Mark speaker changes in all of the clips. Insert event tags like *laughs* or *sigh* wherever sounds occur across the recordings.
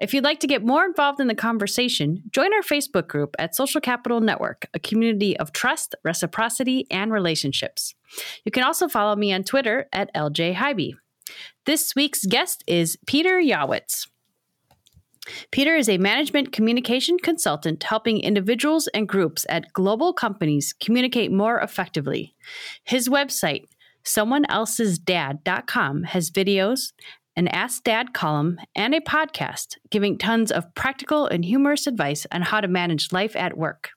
Speaker 1: If you'd like to get more involved in the conversation, join our Facebook group at Social Capital Network, a community of trust, reciprocity, and relationships. You can also follow me on Twitter at LJ Highby. This week's guest is Peter Yawitz. Peter is a management communication consultant helping individuals and groups at global companies communicate more effectively. His website, someoneelsesdad.com, has videos, an Ask Dad column, and a podcast giving tons of practical and humorous advice on how to manage life at work.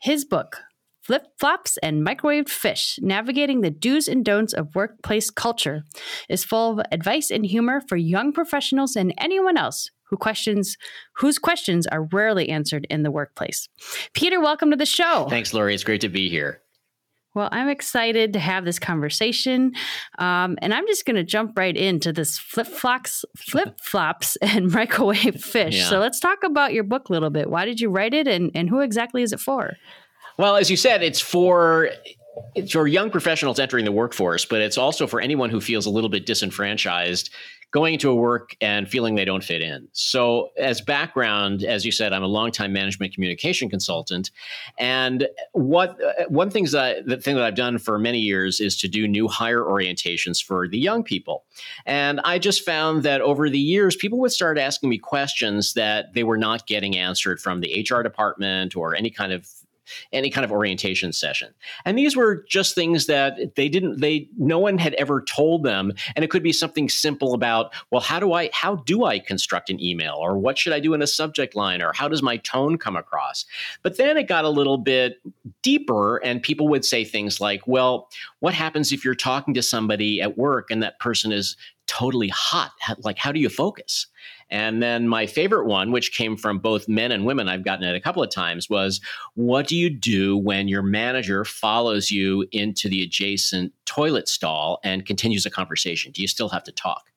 Speaker 1: His book, Flip Flops and Microwaved Fish Navigating the Do's and Don'ts of Workplace Culture, is full of advice and humor for young professionals and anyone else who questions whose questions are rarely answered in the workplace. Peter, welcome to the show.
Speaker 2: Thanks, Lori. It's great to be here.
Speaker 1: Well, I'm excited to have this conversation, um, and I'm just going to jump right into this flip flops, flip flops, *laughs* and microwave fish. Yeah. So let's talk about your book a little bit. Why did you write it, and and who exactly is it for?
Speaker 2: Well, as you said, it's for it's for young professionals entering the workforce, but it's also for anyone who feels a little bit disenfranchised going into a work and feeling they don't fit in. So, as background, as you said, I'm a longtime management communication consultant, and what uh, one things that the thing that I've done for many years is to do new hire orientations for the young people, and I just found that over the years, people would start asking me questions that they were not getting answered from the HR department or any kind of any kind of orientation session. And these were just things that they didn't they no one had ever told them. And it could be something simple about well how do I how do I construct an email? Or what should I do in a subject line? Or how does my tone come across? But then it got a little bit deeper and people would say things like well what happens if you're talking to somebody at work and that person is totally hot? Like how do you focus and then my favorite one, which came from both men and women, I've gotten it a couple of times, was what do you do when your manager follows you into the adjacent toilet stall and continues a conversation? Do you still have to talk?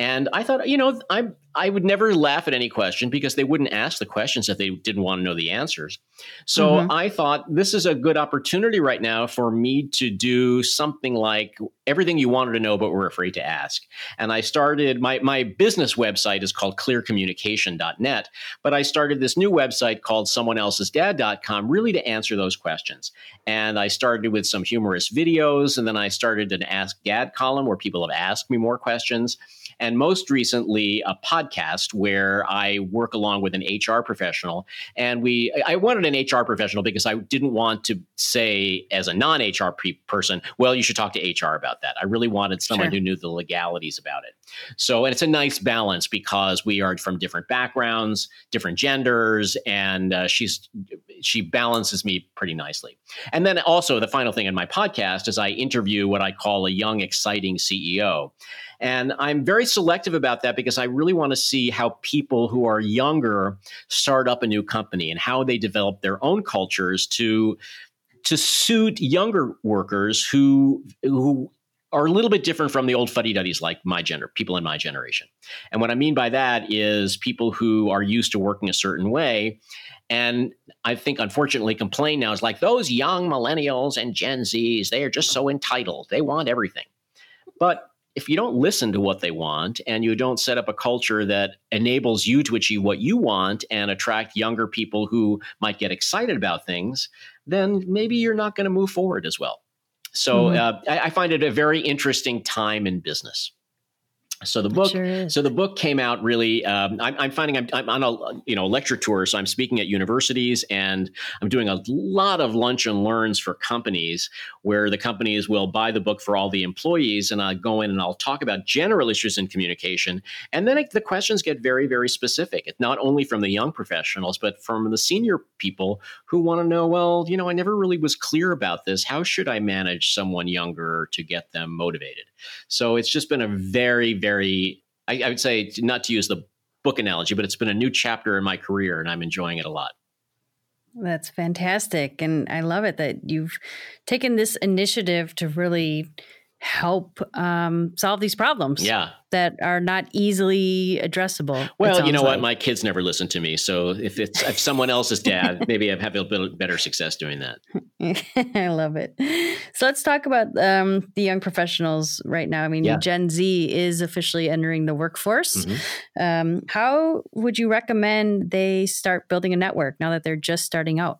Speaker 2: And I thought, you know, I I would never laugh at any question because they wouldn't ask the questions if they didn't want to know the answers. So mm-hmm. I thought this is a good opportunity right now for me to do something like everything you wanted to know but were afraid to ask. And I started my my business website is called clearcommunication.net, but I started this new website called someoneelsesdad.com really to answer those questions. And I started with some humorous videos and then I started an ask dad column where people have asked me more questions and most recently a podcast where I work along with an HR professional. And we, I wanted an HR professional because I didn't want to say as a non HR pre- person, well, you should talk to HR about that. I really wanted someone sure. who knew the legalities about it. So, and it's a nice balance because we are from different backgrounds, different genders, and uh, she's she balances me pretty nicely. And then also the final thing in my podcast is I interview what I call a young, exciting CEO. And I'm very selective about that because I really want to see how people who are younger start up a new company and how they develop their own cultures to to suit younger workers who who are a little bit different from the old fuddy duddies like my gender, people in my generation. And what I mean by that is people who are used to working a certain way. And I think, unfortunately, complain now is like those young millennials and Gen Zs, they are just so entitled. They want everything. But if you don't listen to what they want and you don't set up a culture that enables you to achieve what you want and attract younger people who might get excited about things, then maybe you're not going to move forward as well. So mm-hmm. uh, I, I, find it a very interesting time in business. So the book, sure so the book came out really. Um, I'm, I'm, finding I'm, I'm, on a you know lecture tour, so I'm speaking at universities, and I'm doing a lot of lunch and learns for companies, where the companies will buy the book for all the employees, and I go in and I'll talk about general issues in communication, and then it, the questions get very very specific. It's not only from the young professionals, but from the senior people who want to know. Well, you know, I never really was clear about this. How should I manage someone younger to get them motivated? So it's just been a very very very I, I, would say not to use the book analogy, but it's been a new chapter in my career, and I'm enjoying it a lot.
Speaker 1: That's fantastic. And I love it that you've taken this initiative to really help um, solve these problems.
Speaker 2: Yeah.
Speaker 1: That are not easily addressable.
Speaker 2: Well, you know like. what? My kids never listen to me. So if it's if someone else's dad, *laughs* maybe I've had a bit better success doing that. *laughs*
Speaker 1: I love it. So let's talk about um, the young professionals right now. I mean, yeah. Gen Z is officially entering the workforce. Mm-hmm. Um, how would you recommend they start building a network now that they're just starting out?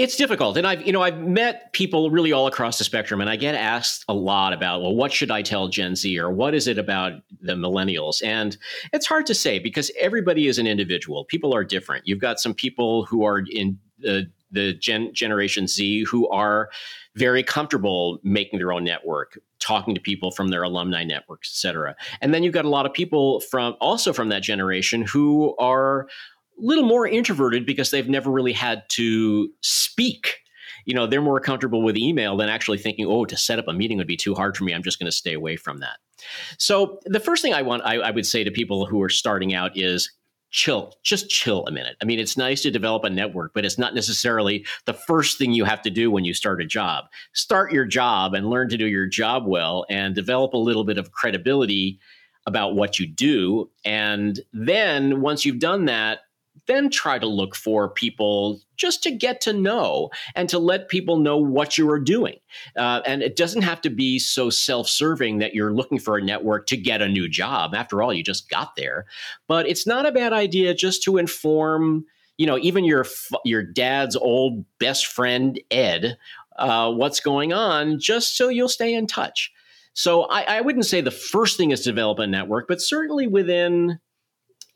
Speaker 2: It's difficult. And I've, you know, I've met people really all across the spectrum and I get asked a lot about, well, what should I tell Gen Z or what is it about the millennials? And it's hard to say because everybody is an individual. People are different. You've got some people who are in the the gen, generation Z who are very comfortable making their own network, talking to people from their alumni networks, et cetera. And then you've got a lot of people from also from that generation who are little more introverted because they've never really had to speak. You know they're more comfortable with email than actually thinking oh to set up a meeting would be too hard for me. I'm just going to stay away from that. So the first thing i want I, I, would say to people who are starting out is chill just chill a minute. I mean it's nice to develop a network but it's not necessarily the first thing you have to do when you start a job. Start your job and learn to do your job well and develop a little bit of credibility about what you do. And then once you've done that then try to look for people just to get to know and to let people know what you are doing. Uh, and it doesn't have to be so self serving that you're looking for a network to get a new job. After all, you just got there. But it's not a bad idea just to inform. You know, even your your dad's old best friend Ed, uh, what's going on, just so you'll stay in touch. So I, I wouldn't say the first thing is develop a network, but certainly within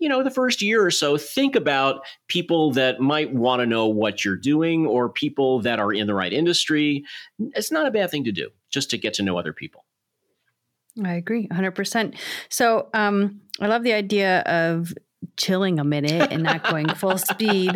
Speaker 2: you know, the first year or so, think about people that might want to know what you're doing or people that are in the right industry. It's not a bad thing to do just to get to know other people.
Speaker 1: I agree 100%. So, um, I love the idea of chilling a minute and not going full *laughs* speed.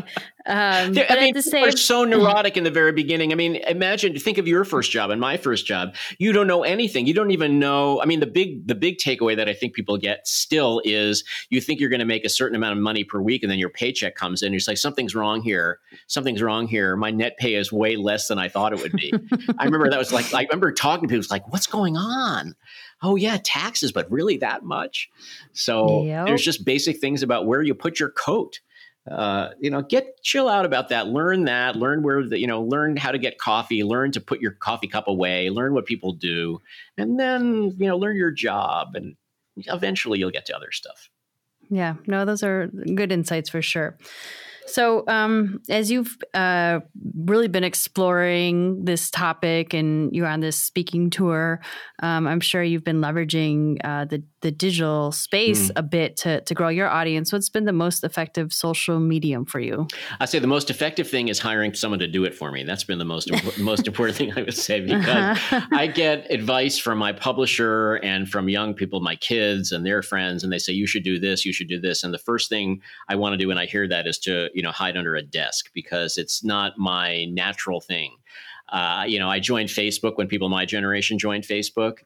Speaker 1: Um,
Speaker 2: I mean, the same- are so *laughs* neurotic in the very beginning. I mean, imagine, think of your first job and my first job. You don't know anything. You don't even know. I mean, the big, the big takeaway that I think people get still is you think you're going to make a certain amount of money per week, and then your paycheck comes in. You're like, something's wrong here. Something's wrong here. My net pay is way less than I thought it would be. I remember that was like, I remember talking to people. It's like, what's going on? Oh yeah, taxes, but really that much. So yep. there's just basic things about where you put your coat. Uh, you know, get chill out about that. Learn that. Learn where the you know, learn how to get coffee. Learn to put your coffee cup away. Learn what people do, and then you know, learn your job, and eventually you'll get to other stuff.
Speaker 1: Yeah, no, those are good insights for sure. So, um, as you've uh, really been exploring this topic and you're on this speaking tour, um, I'm sure you've been leveraging uh, the the digital space mm. a bit to to grow your audience. What's been the most effective social medium for you?
Speaker 2: I say the most effective thing is hiring someone to do it for me. That's been the most most important thing I would say *laughs* because I get advice from my publisher and from young people, my kids and their friends, and they say you should do this, you should do this, and the first thing I want to do when I hear that is to you know hide under a desk because it's not my natural thing. Uh, you know, I joined Facebook when people my generation joined Facebook,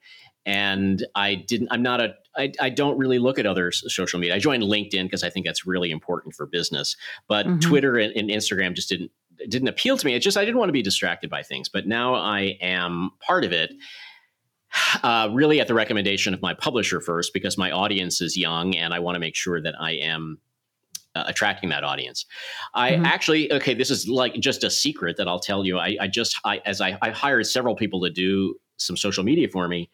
Speaker 2: and I didn't. I'm not a. I, I don't really look at other social media. I joined LinkedIn because I think that's really important for business, but mm-hmm. Twitter and, and Instagram just didn't didn't appeal to me. It just I didn't want to be distracted by things. But now I am part of it. *sighs* Uh, really, at the recommendation of my publisher first, because my audience is young, and I want to make sure that I am uh, attracting that audience. I mm-hmm. actually, okay, this is like just a secret that I'll tell you. I, I just, I, as I, I hired several people to do some social media for me.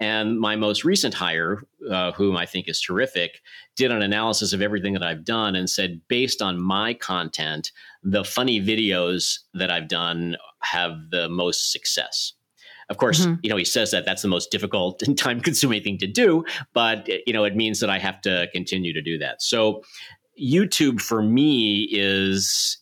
Speaker 2: And my most recent hire, uh, whom I think is terrific, did an analysis of everything that I've done and said, based on my content, the funny videos that I've done have the most success. Of course, mm-hmm. you know, he says that that's the most difficult and *laughs* time consuming thing to do, but, you know, it means that I have to continue to do that. So YouTube for me is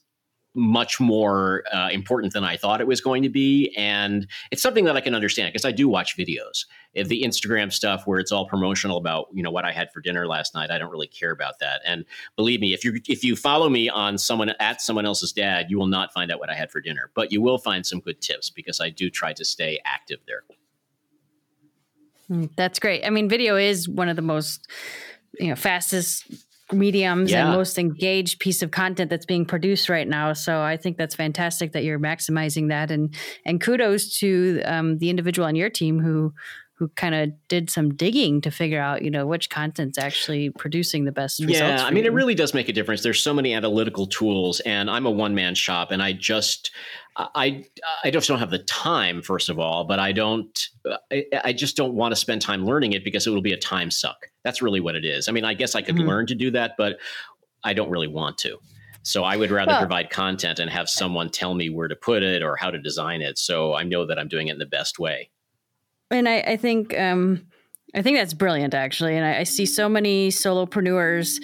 Speaker 2: much more uh, important than I thought it was going to be. And it's something that I can understand because I do watch videos. If the Instagram stuff where it's all promotional about, you know, what I had for dinner last night, I don't really care about that. And believe me, if you if you follow me on someone at someone else's dad, you will not find out what I had for dinner. But you will find some good tips because I do try to stay active there.
Speaker 1: Mm, that's great. I mean, video is one of the most you know fastest mediums
Speaker 2: Yeah.
Speaker 1: and most engaged piece of content that's being produced right now. So I think that's fantastic that you're maximizing that, and and kudos to um, the individual on your team who who kind of did some digging to figure out you know which content's actually producing the best results.
Speaker 2: Yeah, I mean, it really does make a difference. There's so many analytical tools, and I'm a one man shop, and I just, I, I just don't have the time, first of all, but I don't, I, I just don't want to spend time learning it because it will be a time suck. That's really what it is. I mean, I guess I could
Speaker 1: Mhm.
Speaker 2: learn to do that, but I don't really want to. So I would rather
Speaker 1: Well-
Speaker 2: provide content and have someone tell me where to put it or how to design it, so I know that I'm doing it in the best way.
Speaker 1: And I, I think um, I think that's brilliant, actually. And I, I see so many solopreneurs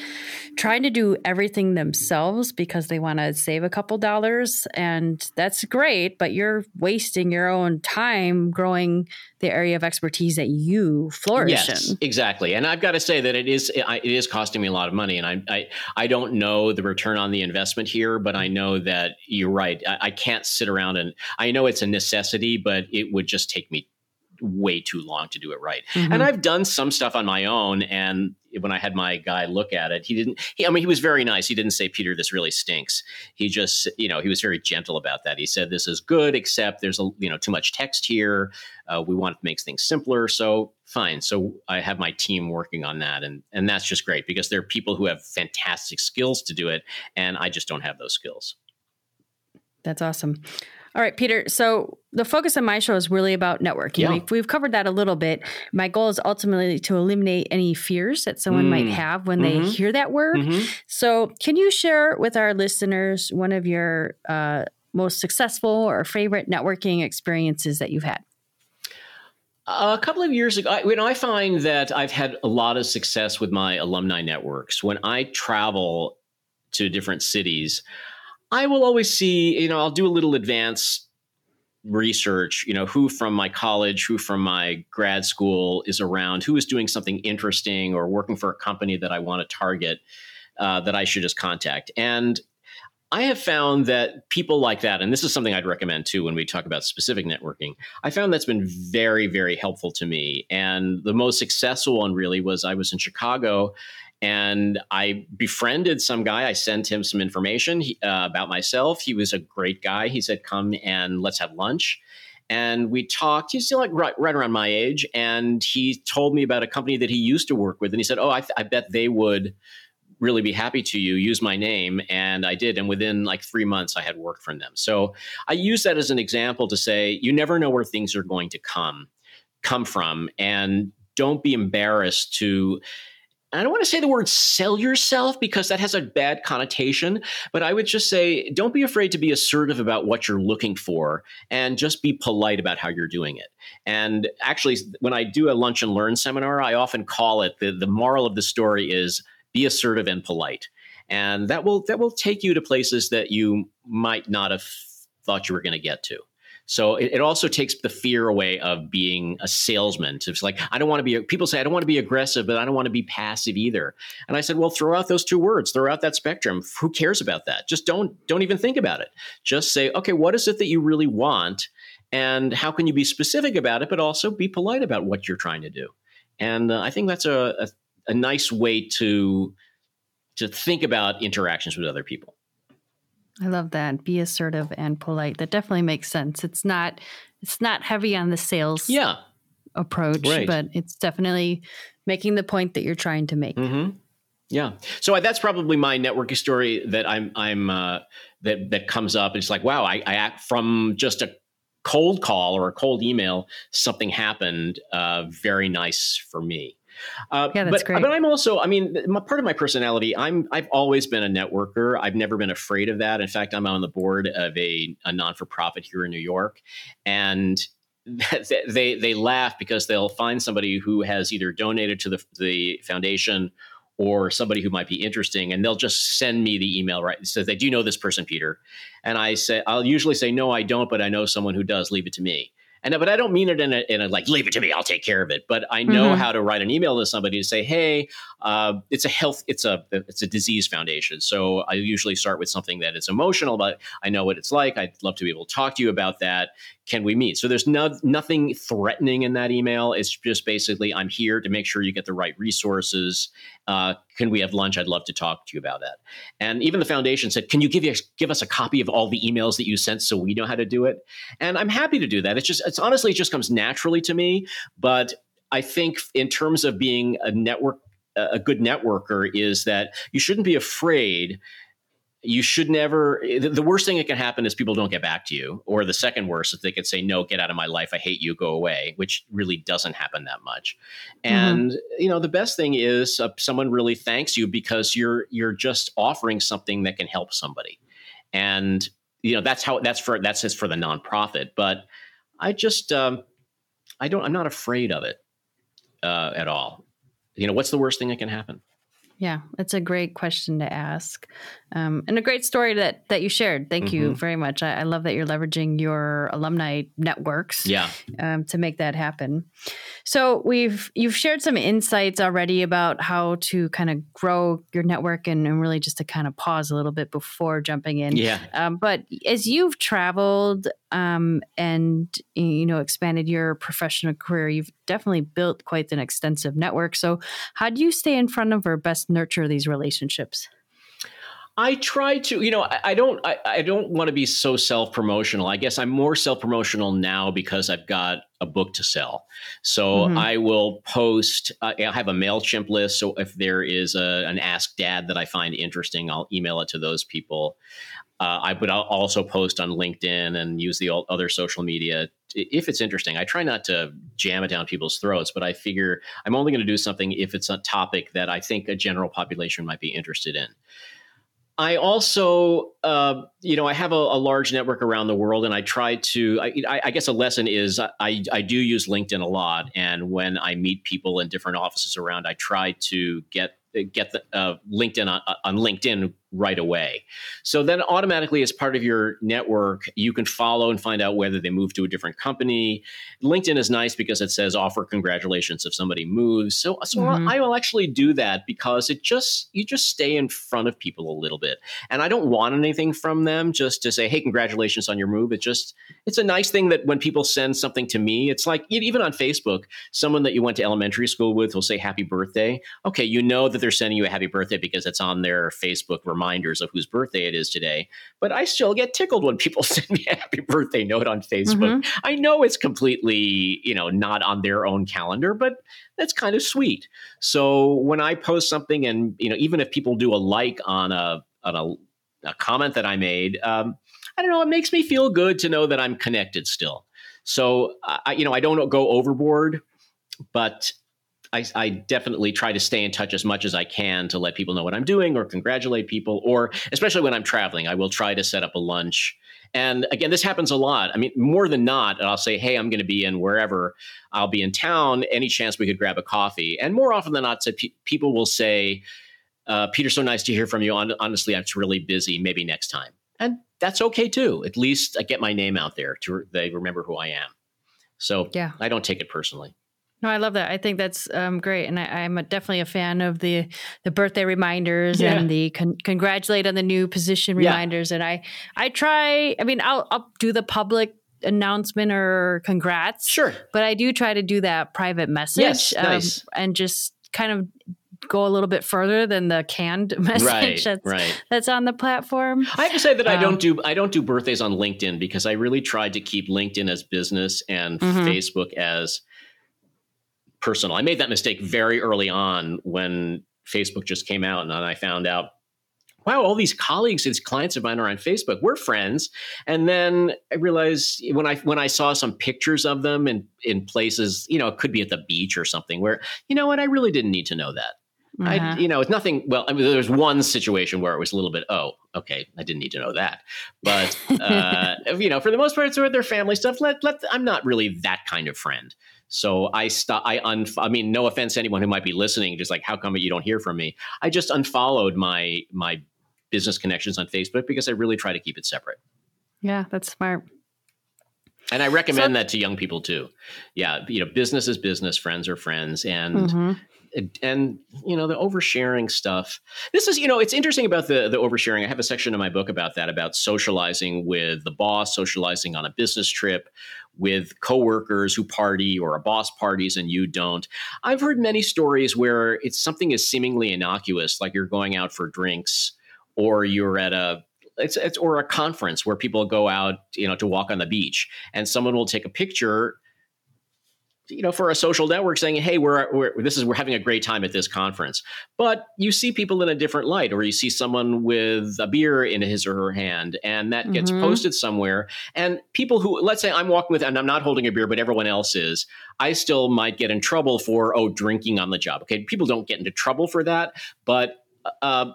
Speaker 1: trying to do everything themselves because they want to save a couple dollars, and that's great. But you're wasting your own time growing the area of expertise that you flourish
Speaker 2: Yes,
Speaker 1: in.
Speaker 2: exactly. And I've got to say that it is it is costing me a lot of money, and I I, I don't know the return on the investment here, but I know that you're right. I, I can't sit around and I know it's a necessity, but it would just take me way too long to do it right.
Speaker 1: Mhm.
Speaker 2: And I've done some stuff on my own, and when I had my guy look at it, he didn't. He, I mean, he was very nice. He didn't say, "Peter, this really stinks." He just, you know, he was very gentle about that. He said, "This is good, except there's a you know too much text here. Uh, we want to make things simpler." So fine. So I have my team working on that, and and that's just great because there are people who have fantastic skills to do it, and I just don't have those skills.
Speaker 1: That's awesome. All right, Peter. So the focus of my show is really about networking.
Speaker 2: Yeah.
Speaker 1: We've, we've covered that a little bit. My goal is ultimately to eliminate any fears that someone might
Speaker 2: Mm.
Speaker 1: have when they
Speaker 2: Mhm.
Speaker 1: hear that word.
Speaker 2: Mhm.
Speaker 1: So, can you share with our listeners one of your uh, most successful or favorite networking experiences that you've had?
Speaker 2: A couple of years ago, I, you know, I find that I've had a lot of success with my alumni networks. When I travel to different cities, I will always see, you know, I'll do a little advanced research, you know, who from my college, who from my grad school is around, who is doing something interesting or working for a company that I want to target uh, that I should just contact. And I have found that people like that, and this is something I'd recommend too when we talk about specific networking. I found that's been very, very helpful to me. And the most successful one really was I was in Chicago and I befriended some guy. I sent him some information he, uh, about myself. He was a great guy. He said, Come and let's have lunch. And we talked. He's still like right, right around my age. And he told me about a company that he used to work with. And he said, Oh, I, th- I bet they would really be happy to you use my name and i did and within like three months i had work from them so i use that as an example to say you never know where things are going to come come from and don't be embarrassed to I don't want to say the word sell yourself because that has a bad connotation, but I would just say don't be afraid to be assertive about what you're looking for and just be polite about how you're doing it. And actually, when I do a lunch and learn seminar, I often call it the, the moral of the story is be assertive and polite. And that will that will take you to places that you might not have thought you were going to get to. So it, it, also takes the fear away of being a salesman. It's like I don't want to be. People say I don't want to be aggressive, but I don't want to be passive either. And I said, well, throw out those two words. Throw out that spectrum. Who cares about that? Just don't don't even think about it. Just say, okay, what is it that you really want, and how can you be specific about it, but also be polite about what you're trying to do. And uh, I think that's a, a a nice way to to think about interactions with other people.
Speaker 1: I love that. Be assertive and polite. That definitely makes sense. It's not it's not heavy on the sales
Speaker 2: Yeah.
Speaker 1: approach,
Speaker 2: Right.
Speaker 1: but it's definitely making the point that you're trying to make.
Speaker 2: Mm-hmm. Yeah. So I, that's probably my networking story that I'm I'm uh, that that comes up. It's like, wow, I, I act from just a cold call or a cold email, something happened. Uh, very nice for me. Uh,
Speaker 1: Yeah, that's
Speaker 2: but,
Speaker 1: great.
Speaker 2: But I'm also, I mean, my, part of my personality, I'm I've always been a networker. I've never been afraid of that. In fact, I'm on the board of a, a non for profit here in New York, and *laughs* they they laugh because they'll find somebody who has either donated to the the foundation or somebody who might be interesting and they'll just send me the email right it says they do you know this person peter and i say i'll usually say no i don't but i know someone who does leave it to me And but I don't mean it in a, in a like leave it to me, I'll take care of it. But I know
Speaker 1: Mhm.
Speaker 2: how to write an email to somebody to say, hey, uh, it's a health, it's a it's a disease foundation. So I usually start with something that is emotional, but I know what it's like. I'd love to be able to talk to you about that. Can we meet? So there's no, nothing threatening in that email. It's just basically I'm here to make sure you get the right resources. Uh, can we have lunch? I'd love to talk to you about that. And even the foundation said, "Can you give you give us a copy of all the emails that you sent so we know how to do it?" And I'm happy to do that. It's just it's honestly it just comes naturally to me. But I think in terms of being a network a good networker is that you shouldn't be afraid you should never the worst thing that can happen is people don't get back to you or the second worst is they could say no get out of my life. I hate you. Go away which really doesn't happen that much. And you know the best thing is uh, someone really thanks you because you're you're just offering something that can help somebody. And you know that's how that's for that's just for the nonprofit but i just um i don't i'm not afraid of it uh at all. You know what's the worst thing that can happen?
Speaker 1: Yeah, it's a great question to ask, um, and a great story that that you shared. Thank you
Speaker 2: Mhm.
Speaker 1: very much. I, I love that you're leveraging your alumni networks
Speaker 2: yeah
Speaker 1: um, to make that happen. So we've you've shared some insights already about how to kind of grow your network, and, and really just to kind of pause a little bit before jumping in.
Speaker 2: yeah
Speaker 1: Um, but as you've traveled um, and you know expanded your professional career, you've definitely built quite an extensive network. So, how do you stay in front of or best nurture these relationships?
Speaker 2: I try to, you know, I, I don't, I, I don't want to be so self promotional. I guess I'm more self promotional now because I've got a book to sell. So
Speaker 1: Mhm.
Speaker 2: I will post. Uh, I have a Mailchimp list. So if there is a, an Ask Dad that I find interesting, I'll email it to those people. Uh, I but I'll also post on LinkedIn and use the other social media if it's interesting. I try not to jam it down people's throats, but I figure I'm only going to do something if it's a topic that I think a general population might be interested in. I also, uh, you know, I have a, a large network around the world, and I try to. I, I- guess a lesson is I, I do use LinkedIn a lot, and when I meet people in different offices around, I try to get get the uh, LinkedIn on, on LinkedIn right away. So then, automatically, as part of your network, you can follow and find out whether they move to a different company. LinkedIn is nice because it says offer congratulations if somebody moves. So, so
Speaker 1: Mhm.
Speaker 2: I will actually do that because it just you just stay in front of people a little bit, and I don't want anything from them just to say, "Hey, congratulations on your move." It just it's a nice thing that when people send something to me, it's like even on Facebook, someone that you went to elementary school with will say happy birthday. Okay, you know that they're sending you a happy birthday because it's on their Facebook reminders of whose birthday it is today. But I still get tickled when people *laughs* send me a happy birthday note on Facebook. I know it's completely, you know, not on their own calendar, but that's kind of sweet. So when I post something and, you know, even if people do a like on a on a, a comment that I made, um, I don't know, it makes me feel good to know that I'm connected still. So I, you know, I don't go overboard, but I, I, definitely try to stay in touch as much as I can to let people know what I'm doing or congratulate people, or especially when I'm traveling, I will try to set up a lunch. And again, this happens a lot. I mean, more than not, I'll say, "Hey, I'm going to be in wherever. I'll be in town. Any chance we could grab a coffee?" And more often than not, so pe- people will say, uh, "Peter, so nice to hear from you. Hon- honestly, I'm really busy. Maybe next time." And that's okay too. At least I get my name out there to they remember who I am. So
Speaker 1: Yeah.
Speaker 2: I don't take it personally.
Speaker 1: No, I love that. I think that's um, great, and I, I'm a, definitely a fan of the the birthday reminders
Speaker 2: Yeah.
Speaker 1: and the con- congratulate on the new position
Speaker 2: Yeah.
Speaker 1: reminders. And I I try. I mean, I'll I'll do the public announcement or congrats,
Speaker 2: Sure.
Speaker 1: but I do try to do that private message,
Speaker 2: Yes, nice.
Speaker 1: and just kind of go a little bit further than the canned *laughs* message
Speaker 2: Right.
Speaker 1: that's
Speaker 2: Right.
Speaker 1: that's on the platform.
Speaker 2: I have to say that I
Speaker 1: Um,
Speaker 2: don't do I don't do birthdays on LinkedIn because I really tried to keep LinkedIn as business and
Speaker 1: Mhm.
Speaker 2: Facebook as personal. I made that mistake very early on when Facebook just came out, and then I found out, wow, all these colleagues, these clients of mine are on Facebook. We're friends, and then I realized when I when I saw some pictures of them in in places, you know, it could be at the beach or something, where you know what, I really didn't need to know that. I,
Speaker 1: Uh-huh.
Speaker 2: you know, it's nothing. Well, I mean, there was one situation where it was a little bit. Oh, okay, I didn't need to know that. But *laughs* uh, you know, for the most part, it's with their family stuff. Let let. I'm not really that kind of friend. So I stop. I un. I mean, no offense to anyone who might be listening. Just like, how come you don't hear from me? I just unfollowed my my business connections on Facebook because I really try to keep it separate.
Speaker 1: Yeah, that's smart.
Speaker 2: And I recommend so, that to young people too. Yeah, you know, business is business, friends are friends, and mm-hmm and you know the oversharing stuff. This is you know it's interesting about the the oversharing. I have a section in my book about that about socializing with the boss socializing on a business trip with coworkers who party or a boss parties and you don't. I've heard many stories where it's something is seemingly innocuous like you're going out for drinks or you're at a it's, it's or a conference where people go out you know to walk on the beach and someone will take a picture you know, for a social network saying, "Hey, we're, we're this is we're having a great time at this conference," but you see people in a different light, or you see someone with a beer in his or her hand, and that gets mm-hmm. posted somewhere, and people who, let's say, I'm walking with, and I'm not holding a beer, but everyone else is, I still might get in trouble for oh drinking on the job. Okay, people don't get into trouble for that, but uh,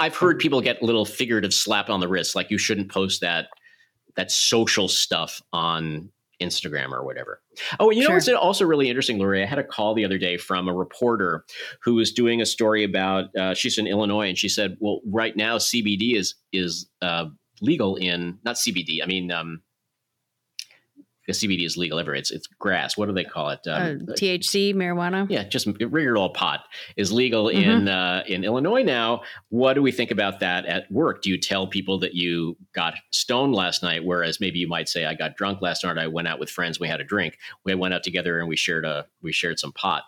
Speaker 2: I've heard people get a little figurative slap on the wrist, like you shouldn't post that that social stuff on Instagram or whatever. Oh, you know what's also really interesting, Lori? I had a call the other day from a reporter who was doing a story about. Uh, she's in Illinois, and she said, "Well, right now CBD is is uh, legal in not CBD. I mean, um, because CBD is legal everywhere. It's it's grass. What do they call it?
Speaker 1: Um, uh, THC, marijuana.
Speaker 2: Yeah, just regular old pot is legal mm-hmm. in uh, in Illinois now. What do we think about that at work? Do you tell people that you got stoned last night, whereas maybe you might say I got drunk last night. I went out with friends. We had a drink. We went out together and we shared a we shared some pot.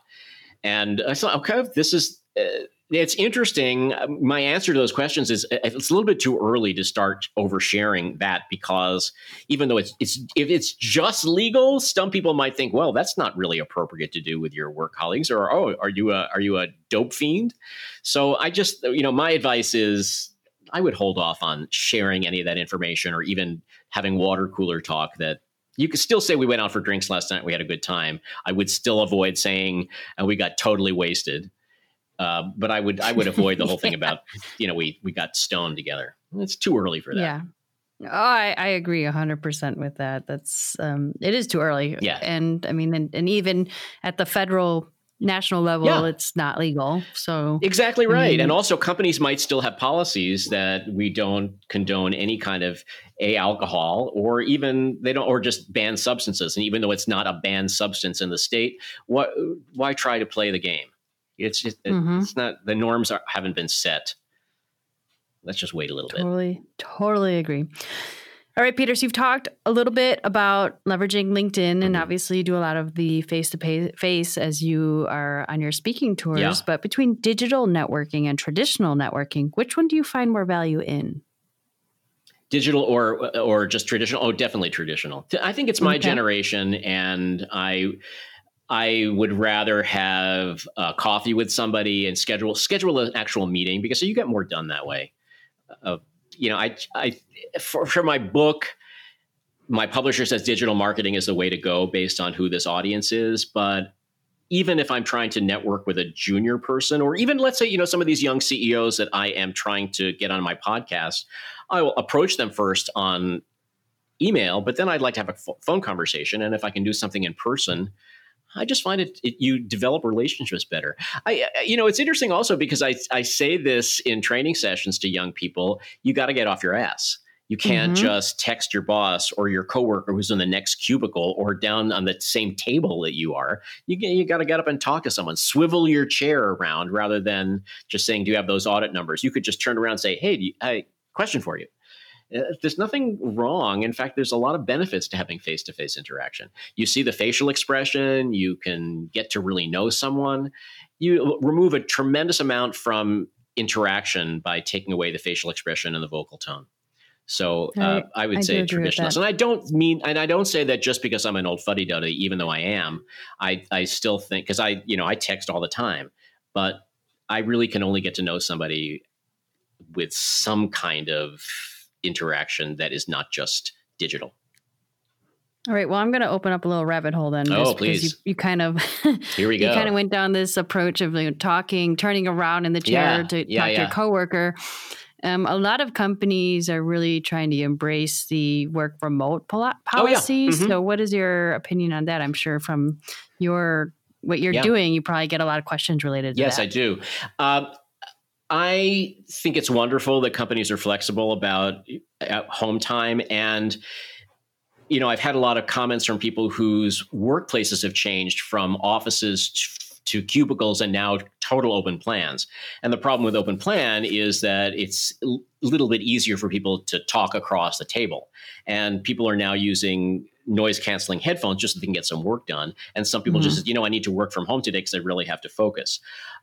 Speaker 2: And I thought, okay, this is. Uh, it's interesting. My answer to those questions is uh, it's a little bit too early to start oversharing that because even though it's it's if it's just legal, some people might think, well, that's not really appropriate to do with your work colleagues, or oh, are you a are you a dope fiend? So I just you know my advice is I would hold off on sharing any of that information or even having water cooler talk that you could still say we went out for drinks last night. We had a good time. I would still avoid saying and we got totally wasted uh, but I would I would avoid the whole thing *laughs* about you know we we got stoned together. It's too early for that.
Speaker 1: Yeah. Oh, I, I agree hundred percent with that. That's um, it is too early.
Speaker 2: Yeah.
Speaker 1: And I mean, and, and even at the federal national level, yeah. it's not legal. So
Speaker 2: exactly right. I mean, and also, companies might still have policies that we don't condone any kind of a alcohol, or even they don't, or just ban substances. And even though it's not a banned substance in the state, what why try to play the game? It's just mm-hmm. it's not the norms are, haven't been set. Let's just wait a little
Speaker 1: totally,
Speaker 2: bit.
Speaker 1: Totally, totally agree. All right, Peter. So you've talked a little bit about leveraging LinkedIn, mm-hmm. and obviously you do a lot of the face to face as you are on your speaking tours. Yeah. But between digital networking and traditional networking, which one do you find more value in?
Speaker 2: digital or or just traditional oh definitely traditional i think it's my okay. generation and i I would rather have a coffee with somebody and schedule schedule an actual meeting because you get more done that way. Uh, you know, I, I for, for my book, my publisher says digital marketing is the way to go based on who this audience is, but even if I'm trying to network with a junior person, or even let's say, you know, some of these young CEOs that I am trying to get on my podcast, I will approach them first on email, but then I'd like to have a phone conversation. And if I can do something in person, I just find it, it, you develop relationships better. I you know it's interesting also because I I say this in training sessions to young people. You got to get off your ass. You can't mm-hmm. just text your boss or your coworker who's in the next cubicle or down on the same table that you are. You you got to get up and talk to someone. Swivel your chair around rather than just saying, "Do you have those audit numbers?" You could just turn around and say, "Hey, you, hey, question for you." Uh, there's nothing wrong. In fact, there's a lot of benefits to having face to face interaction. You see the facial expression, you can get to really know someone. You remove a tremendous amount from interaction by taking away the facial expression and the vocal tone. So uh, I, I, would I say traditionalist, and I don't mean, and I don't say that just because I'm an old fuddy duddy, even though I am. I I still think because I you know I text all the time, but I really can only get to know somebody with some kind of interaction that is not just digital.
Speaker 1: All right. Well, I'm going to open up a little rabbit hole then.
Speaker 2: Oh, please.
Speaker 1: You, you, kind of *laughs*
Speaker 2: here we go.
Speaker 1: You kind of went down this approach of you know, talking, turning around in the chair
Speaker 2: yeah,
Speaker 1: to
Speaker 2: yeah,
Speaker 1: talk
Speaker 2: yeah.
Speaker 1: to your coworker. Um, a lot of companies are really trying to embrace the work remote pol- policies. Oh, mm-hmm. So, what is your opinion on that? I'm sure from your what you're doing, you probably get a lot of questions related to
Speaker 2: yes,
Speaker 1: that.
Speaker 2: Yes, I do. Uh, I think it's wonderful that companies are flexible about uh, home time and you know, I've had a lot of comments from people whose workplaces have changed from offices to cubicles and now total open plans. And the problem with open plan is that it's a little bit easier for people to talk across the table. And people are now using noise canceling headphones just so they can get some work done. And some people mm-hmm. just, you know, I need to work from home today because I really have to focus.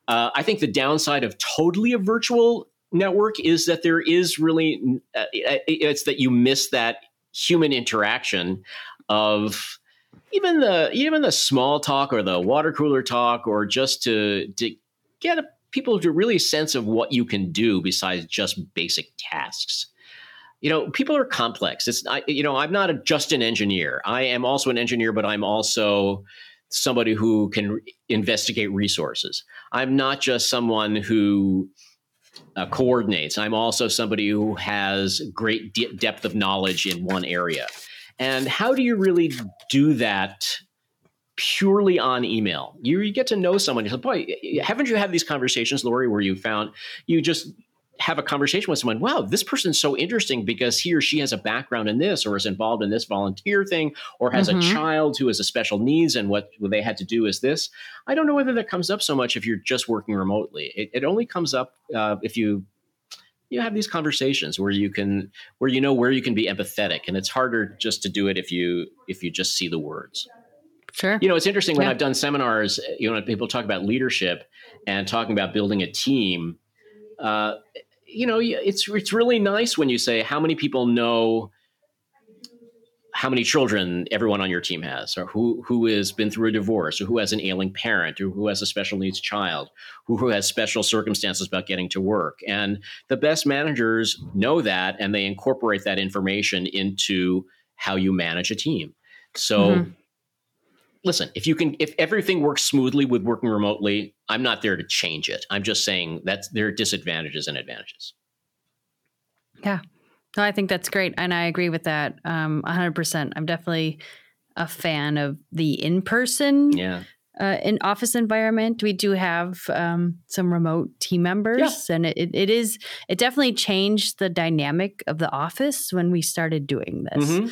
Speaker 2: Uh, I think the downside of totally a virtual network is that there is really, uh, it's that you miss that human interaction of even the even the small talk or the water cooler talk or just to to get people to really sense of what you can do besides just basic tasks. You know people are complex. It's I, you know i'm not a, just an engineer. I am also an engineer but i'm also somebody who can investigate resources i'm not just someone who uh, coordinates i'm also somebody who has great de- depth of knowledge in one area and how do you really do that purely on email? You, you get to know someone. You say, boy, haven't you had these conversations, Lori, where you found you just have a conversation with someone, wow, this person's so interesting because he or she has a background in this or is involved in this volunteer thing or has mm-hmm. a child who has a special needs and what, what they had to do is this. I don't know whether that comes up so much if you're just working remotely. It, it only comes up uh, if you you have these conversations where you can where you know where you can be empathetic and it's harder just to do it if you if you just see the words
Speaker 1: sure
Speaker 2: you know it's interesting when i've done seminars you know people talk about leadership and talking about building a team uh, you know it's it's really nice when you say how many people know how many children everyone on your team has, or who who has been through a divorce, or who has an ailing parent, or who has a special needs child, who, who has special circumstances about getting to work. And the best managers know that, and they incorporate that information into how you manage a team. So. Mm-hmm. Listen, if you can, if everything works smoothly with working remotely, I'm not there to change it. I'm just saying that there are disadvantages and advantages.
Speaker 1: Yeah, no, I think that's great. And I agree with that um, 100%. I'm definitely a fan of the in person.
Speaker 2: Yeah.
Speaker 1: Uh, in office environment, we do have um, some remote team members, yeah. and it, it is it definitely changed the dynamic of the office when we started doing this. Mm-hmm.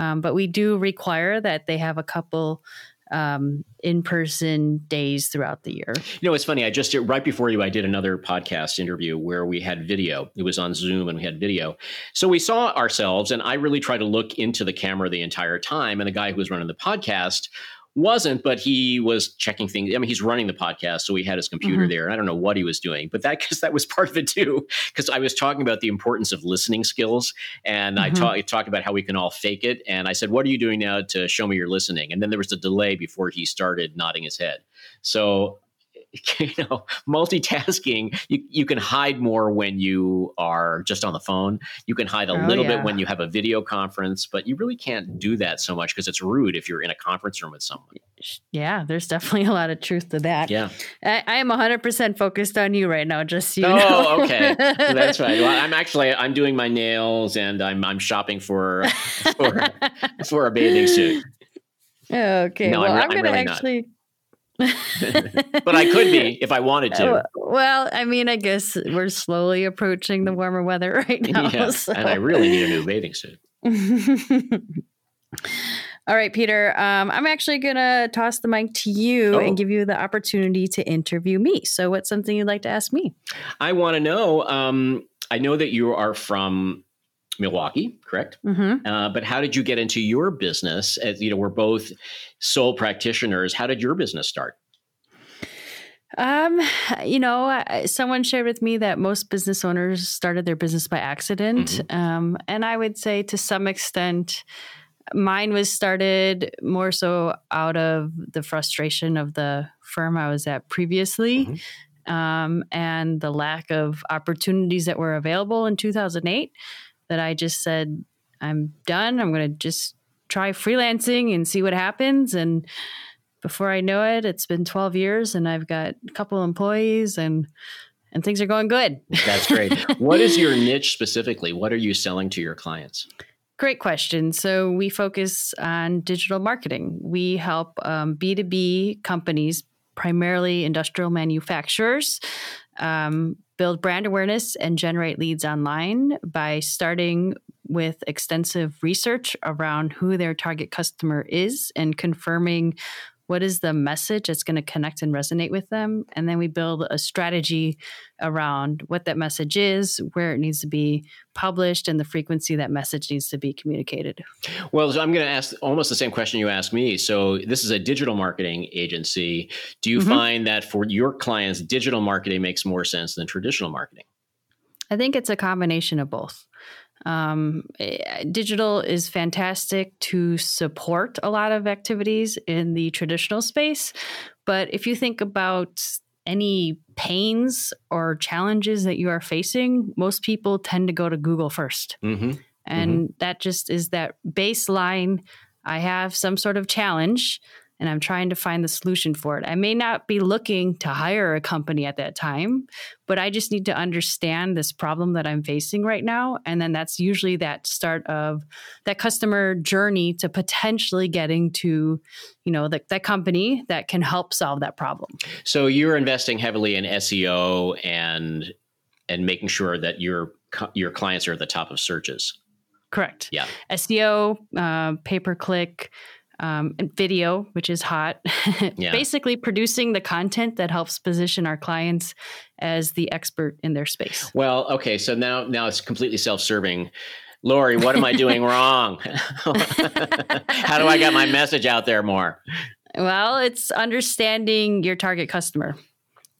Speaker 1: Um, but we do require that they have a couple um, in-person days throughout the year.
Speaker 2: You know, it's funny. I just right before you, I did another podcast interview where we had video. It was on Zoom and we had video. So we saw ourselves, and I really tried to look into the camera the entire time. And the guy who was running the podcast wasn't, but he was checking things. I mean, he's running the podcast, so he had his computer mm-hmm. there. I don't know what he was doing, but that *laughs* because that was part of it too. Because I was talking about the importance of listening skills, and mm-hmm. I, ta- I talked about how we can all fake it. And I said, "What are you doing now to show me you're listening?" And then there was a delay before he started nodding his head. So *laughs* you know multitasking you, you can hide more when you are just on the phone. You can hide a oh, little yeah. bit when you have a video conference but you really can't do that so much because it's rude if you're in a conference room with someone.
Speaker 1: Yeah there's definitely a lot of truth to that.
Speaker 2: Yeah.
Speaker 1: I, I am 100% focused on you right now just so you
Speaker 2: oh
Speaker 1: know.
Speaker 2: okay. *laughs* That's right. Well, i'm actually i'm doing my nails and i'm i'm shopping for *laughs* for, for a bathing suit.
Speaker 1: Okay no, well i'm, I'm, I'm gonna really actually not
Speaker 2: but I could be if I wanted to.
Speaker 1: Well, I mean, I guess we're slowly approaching the warmer weather *laughs* right now. Yeah,
Speaker 2: so. and I really need a new bathing suit. *laughs*
Speaker 1: All right, Peter. Um, I'm actually going to toss the mic to you oh. and give you the opportunity to interview me. So, what's something you'd like to ask me?
Speaker 2: I want to know. Um, I know that you are from Milwaukee, correct? Mm-hmm. Uh, but how did you get into your business? As, you know, we're both sole practitioners. How did your business start?
Speaker 1: Um, you know, someone shared with me that most business owners started their business by accident. Mm-hmm. Um, and I would say to some extent, mine was started more so out of the frustration of the firm I was at previously. Mm-hmm. Um, and the lack of opportunities that were available in 2008 that I just said, I'm done. I'm going to just try freelancing and see what happens. And before I know it, it's been 12 years and I've got a couple employees and and things are going good.
Speaker 2: That's great. *laughs* what is your niche specifically? What are you selling to your clients?
Speaker 1: Great question. So we focus on digital marketing. We help um, B2B companies, primarily industrial manufacturers, um, build brand awareness and generate leads online by starting with extensive research around who their target customer is and confirming what is the message that's going to connect and resonate with them? And then we build a strategy around what that message is where it needs to be published and the frequency that message needs to be communicated.
Speaker 2: Well so i'm going to ask almost the same question you asked me. So this is a digital marketing agency. Do you mm-hmm. find that for your clients digital marketing makes more sense than traditional marketing?
Speaker 1: I think it's a combination of both um, eh, digital is fantastic to support a lot of activities in the traditional space. But if you think about any pains or challenges that you are facing, most people tend to go to Google 1st mm-hmm. And mm-hmm. that just is that baseline. I have some sort of challenge and I'm trying to find the solution for it. I may not be looking to hire a company at that time, but I just need to understand this problem that I'm facing right now. And then that's usually that start of that customer journey to potentially getting to, you know, the, that company that can help solve that problem.
Speaker 2: So you're investing heavily in SEO and and making sure that your your clients are at the top of searches.
Speaker 1: Correct.
Speaker 2: Yeah.
Speaker 1: SEO, uh, pay per click, um, and video, which is hot. *laughs* yeah. Basically, producing the content that helps position our clients as the expert in their space.
Speaker 2: Well, okay, so now now it's completely self-serving. Lori, what am I doing *laughs* wrong? *laughs* How do I get my message out there more?
Speaker 1: Well, it's understanding your target customer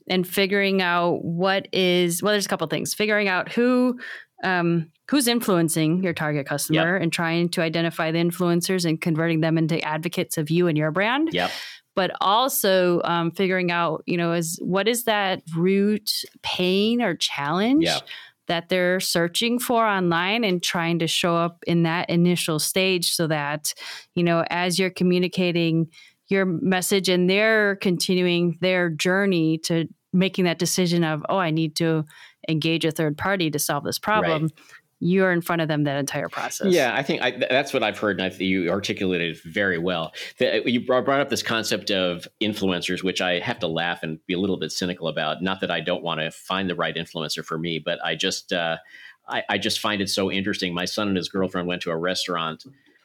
Speaker 1: and figuring out what is well there's a couple things figuring out who um, who's influencing your target customer yep. and trying to identify the influencers and converting them into advocates of you and your brand.
Speaker 2: Yep.
Speaker 1: But also um, figuring out, you know, is what is that root pain or challenge yep. that they're searching for online and trying to show up in that initial stage so that, you know, as you're communicating your message and they're continuing their journey to making that decision of, oh, I need to engage a third party to solve this problem. Right. You're in front of them that entire process.
Speaker 2: Yeah, I think I, that's what I've heard, and I think you articulated very well. The, you brought up this concept of influencers, which I have to laugh and be a little bit cynical about. Not that I don't want to find the right influencer for me, but I just uh, I, I, just find it so interesting. My son and his girlfriend went to a restaurant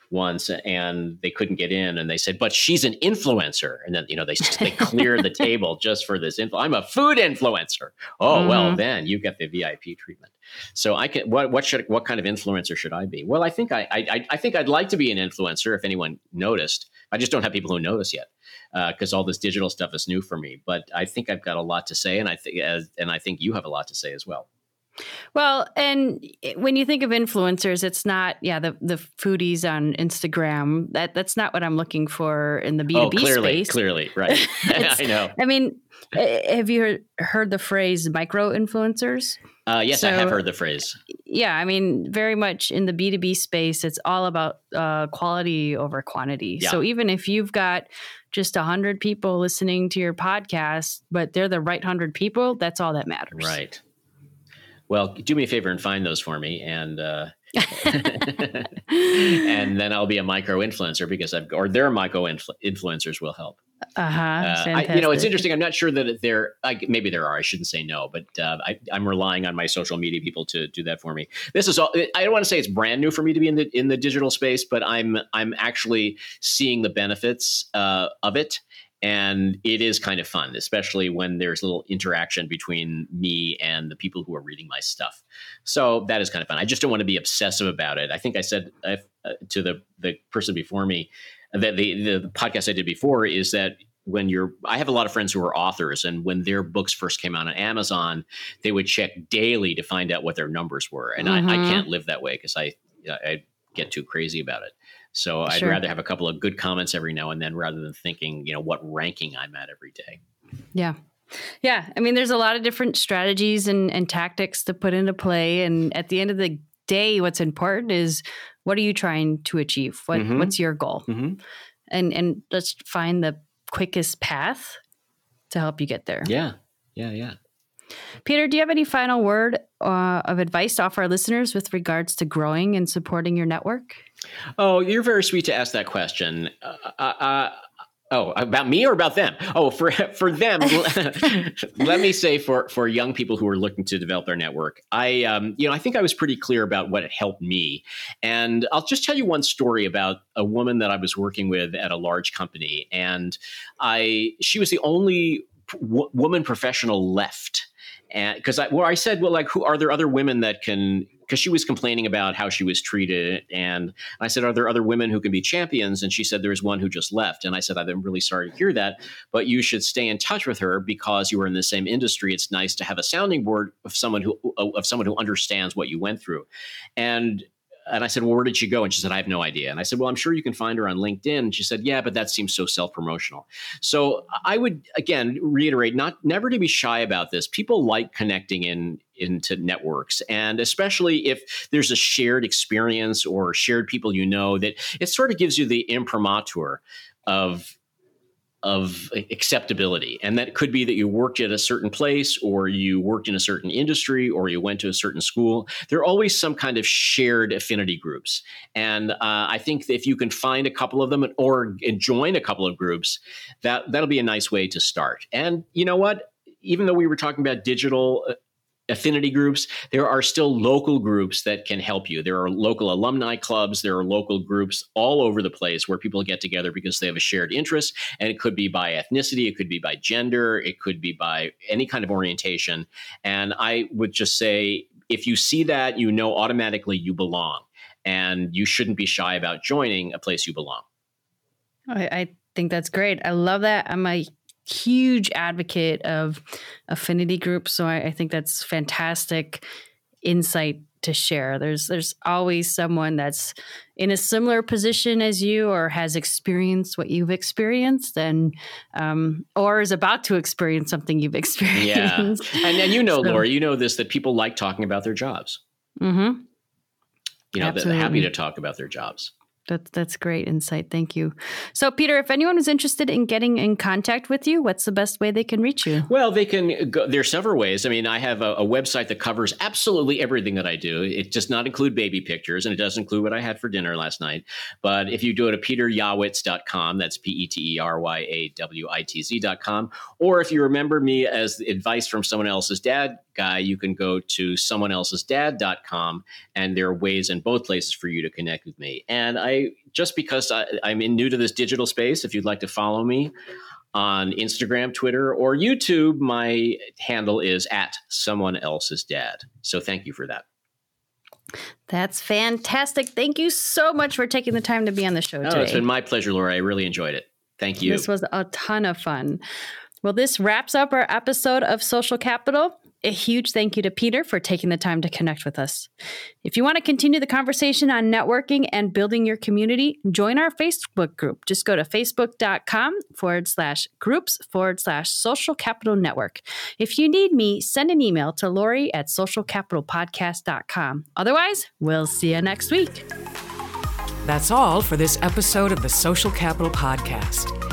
Speaker 2: once and they couldn't get in and they said but she's an influencer. And then you know they they cleared the *laughs* table just for this influ- i'm a food influencer. Oh mm-hmm. well then you get the vip treatment. So i can what what should what kind of influencer should i be? Well i think i i, I think i'd like to be an influencer if anyone noticed. I just don't have people who notice yet because uh, all this digital stuff is new for me but i think i've got a lot to say and i think and i think you have a lot to say as well
Speaker 1: well, and when you think of influencers, it's not yeah the the foodies on Instagram. That that's not what I'm looking for in the B two B space.
Speaker 2: Clearly, *laughs* right? *laughs* I know.
Speaker 1: I mean, have you heard the phrase micro influencers?
Speaker 2: Uh, yes, so, I have heard the phrase.
Speaker 1: Yeah, I mean, very much in the B two B space, it's all about uh, quality over quantity. Yeah. So even if you've got just 100 people listening to your podcast, but they're the right 100 people, that's all that matters.
Speaker 2: Right. Well, do me a favor and find those for me, and uh, *laughs* and then I'll be a micro influencer because I've or their micro influ- influencers will help.
Speaker 1: Uh-huh. Uh,
Speaker 2: I, you know, it's interesting. I'm not sure that there, like, maybe there are. I shouldn't say no, but uh, I, am relying on my social media people to do that for me. This is all. I don't want to say it's brand new for me to be in the in the digital space, but I'm I'm actually seeing the benefits uh, of it, and it is kind of fun especially when there's little interaction between me and the people who are reading my stuff so that is kind of fun i just don't want to be obsessive about it i think i said uh, to the the person before me that the, the, the podcast i did before is that when you're i have a lot of friends who are authors and when their books first came out on amazon they would check daily to find out what their numbers were and mm-hmm. I, I, mm-hmm. can't live that way because I, I get too crazy about it so I'd rather have a couple of good comments every now and then rather than thinking, you know, what ranking I'm at every day.
Speaker 1: Yeah. Yeah. I mean, there's a lot of different strategies and, and tactics to put into play. And at the end of the day, what's important is what are you trying to achieve? What mm-hmm. what's your goal? Mm-hmm. And and let's find the quickest path to help you get there.
Speaker 2: Yeah. Yeah. Yeah.
Speaker 1: Peter, do you have any final word uh, of advice to offer our listeners with regards to growing and supporting your network?
Speaker 2: Oh, you're very sweet to ask that question. Uh, uh, uh Oh, about me or about them? Oh, for for them. *laughs* let me say for for young people who are looking to develop their network, I um, you know I think I was pretty clear about what helped me, and I'll just tell you one story about a woman that I was working with at a large company, and I she was the only woman professional left and because I, well, I said, well, like, who are there other women that can because she was complaining about how she was treated. And I said, Are there other women who can be champions? And she said, There's one who just left. And I said, I'm really sorry to hear that, but you should stay in touch with her because you were in the same industry. It's nice to have a sounding board of someone who of someone who understands what you went through. And and I said, Well, where did she go? And she said, I have no idea. And I said, Well, I'm sure you can find her on LinkedIn. And she said, Yeah, but that seems so self promotional. So I would again reiterate, not never to be shy about this. People like connecting in into networks. And especially if there's a shared experience or shared people you know, that it sort of gives you the imprimatur of of acceptability. And that could be that you worked at a certain place or you worked in a certain industry or you went to a certain school. There are always some kind of shared affinity groups. And uh, I think if you can find a couple of them or join a couple of groups, that, that'll be a nice way to start. And you know what? Even though we were talking about digital uh, affinity groups, there are still local groups that can help you. There are local alumni clubs, there are local groups all over the place where people get together because they have a shared interest. And it could be by ethnicity, it could be by gender, it could be by any kind of orientation. And I would just say if you see that, you know automatically you belong. And you shouldn't be shy about joining a place you belong.
Speaker 1: I, I think that's great. I love that. I'm a huge advocate of affinity groups. So I, I think that's fantastic insight to share. There's there's always someone that's in a similar position as you, or has experienced what you've experienced, and um, or is about to experience something you've *laughs* experienced.
Speaker 2: Yeah, and and you know, so, Laura, you know this that people like talking about their jobs.
Speaker 1: Mm-hmm.
Speaker 2: You know, they're happy to talk about their jobs.
Speaker 1: That's that's great insight. Thank you. So, Peter, if anyone is interested in getting in contact with you, what's the best way they can reach you?
Speaker 2: Well, they can. Go, there are several ways. I mean, I have a, a, website that covers absolutely everything that I do. It does not include baby pictures, and it does include what I had for dinner last night. But if you do go to peteryawitz.com, that's p e t e r y a w i t z.com, or if you remember me as advice from someone else's dad guy, you can go to someoneelsesdad.com, and there are ways in both places for you to connect with me. And I just because I, I'm new to this digital space, if you'd like to follow me on Instagram, Twitter, or YouTube, my handle is at someone else's dad. So thank you for that.
Speaker 1: That's fantastic. Thank you so much for taking the time to be on the show oh, today.
Speaker 2: it's been my pleasure, Laura. I really enjoyed it. Thank you.
Speaker 1: This was a ton of fun. Well, this wraps up our episode of Social Capital. A huge thank you to Peter for taking the time to connect with us. If you want to continue the conversation on networking and building your community, join our Facebook group. Just go to facebook.com forward slash groups forward slash social capital network. If you need me, send an email to Lori at socialcapitalpodcast.com. Otherwise, we'll see you next week.
Speaker 3: That's all for this episode of the Social Capital Podcast.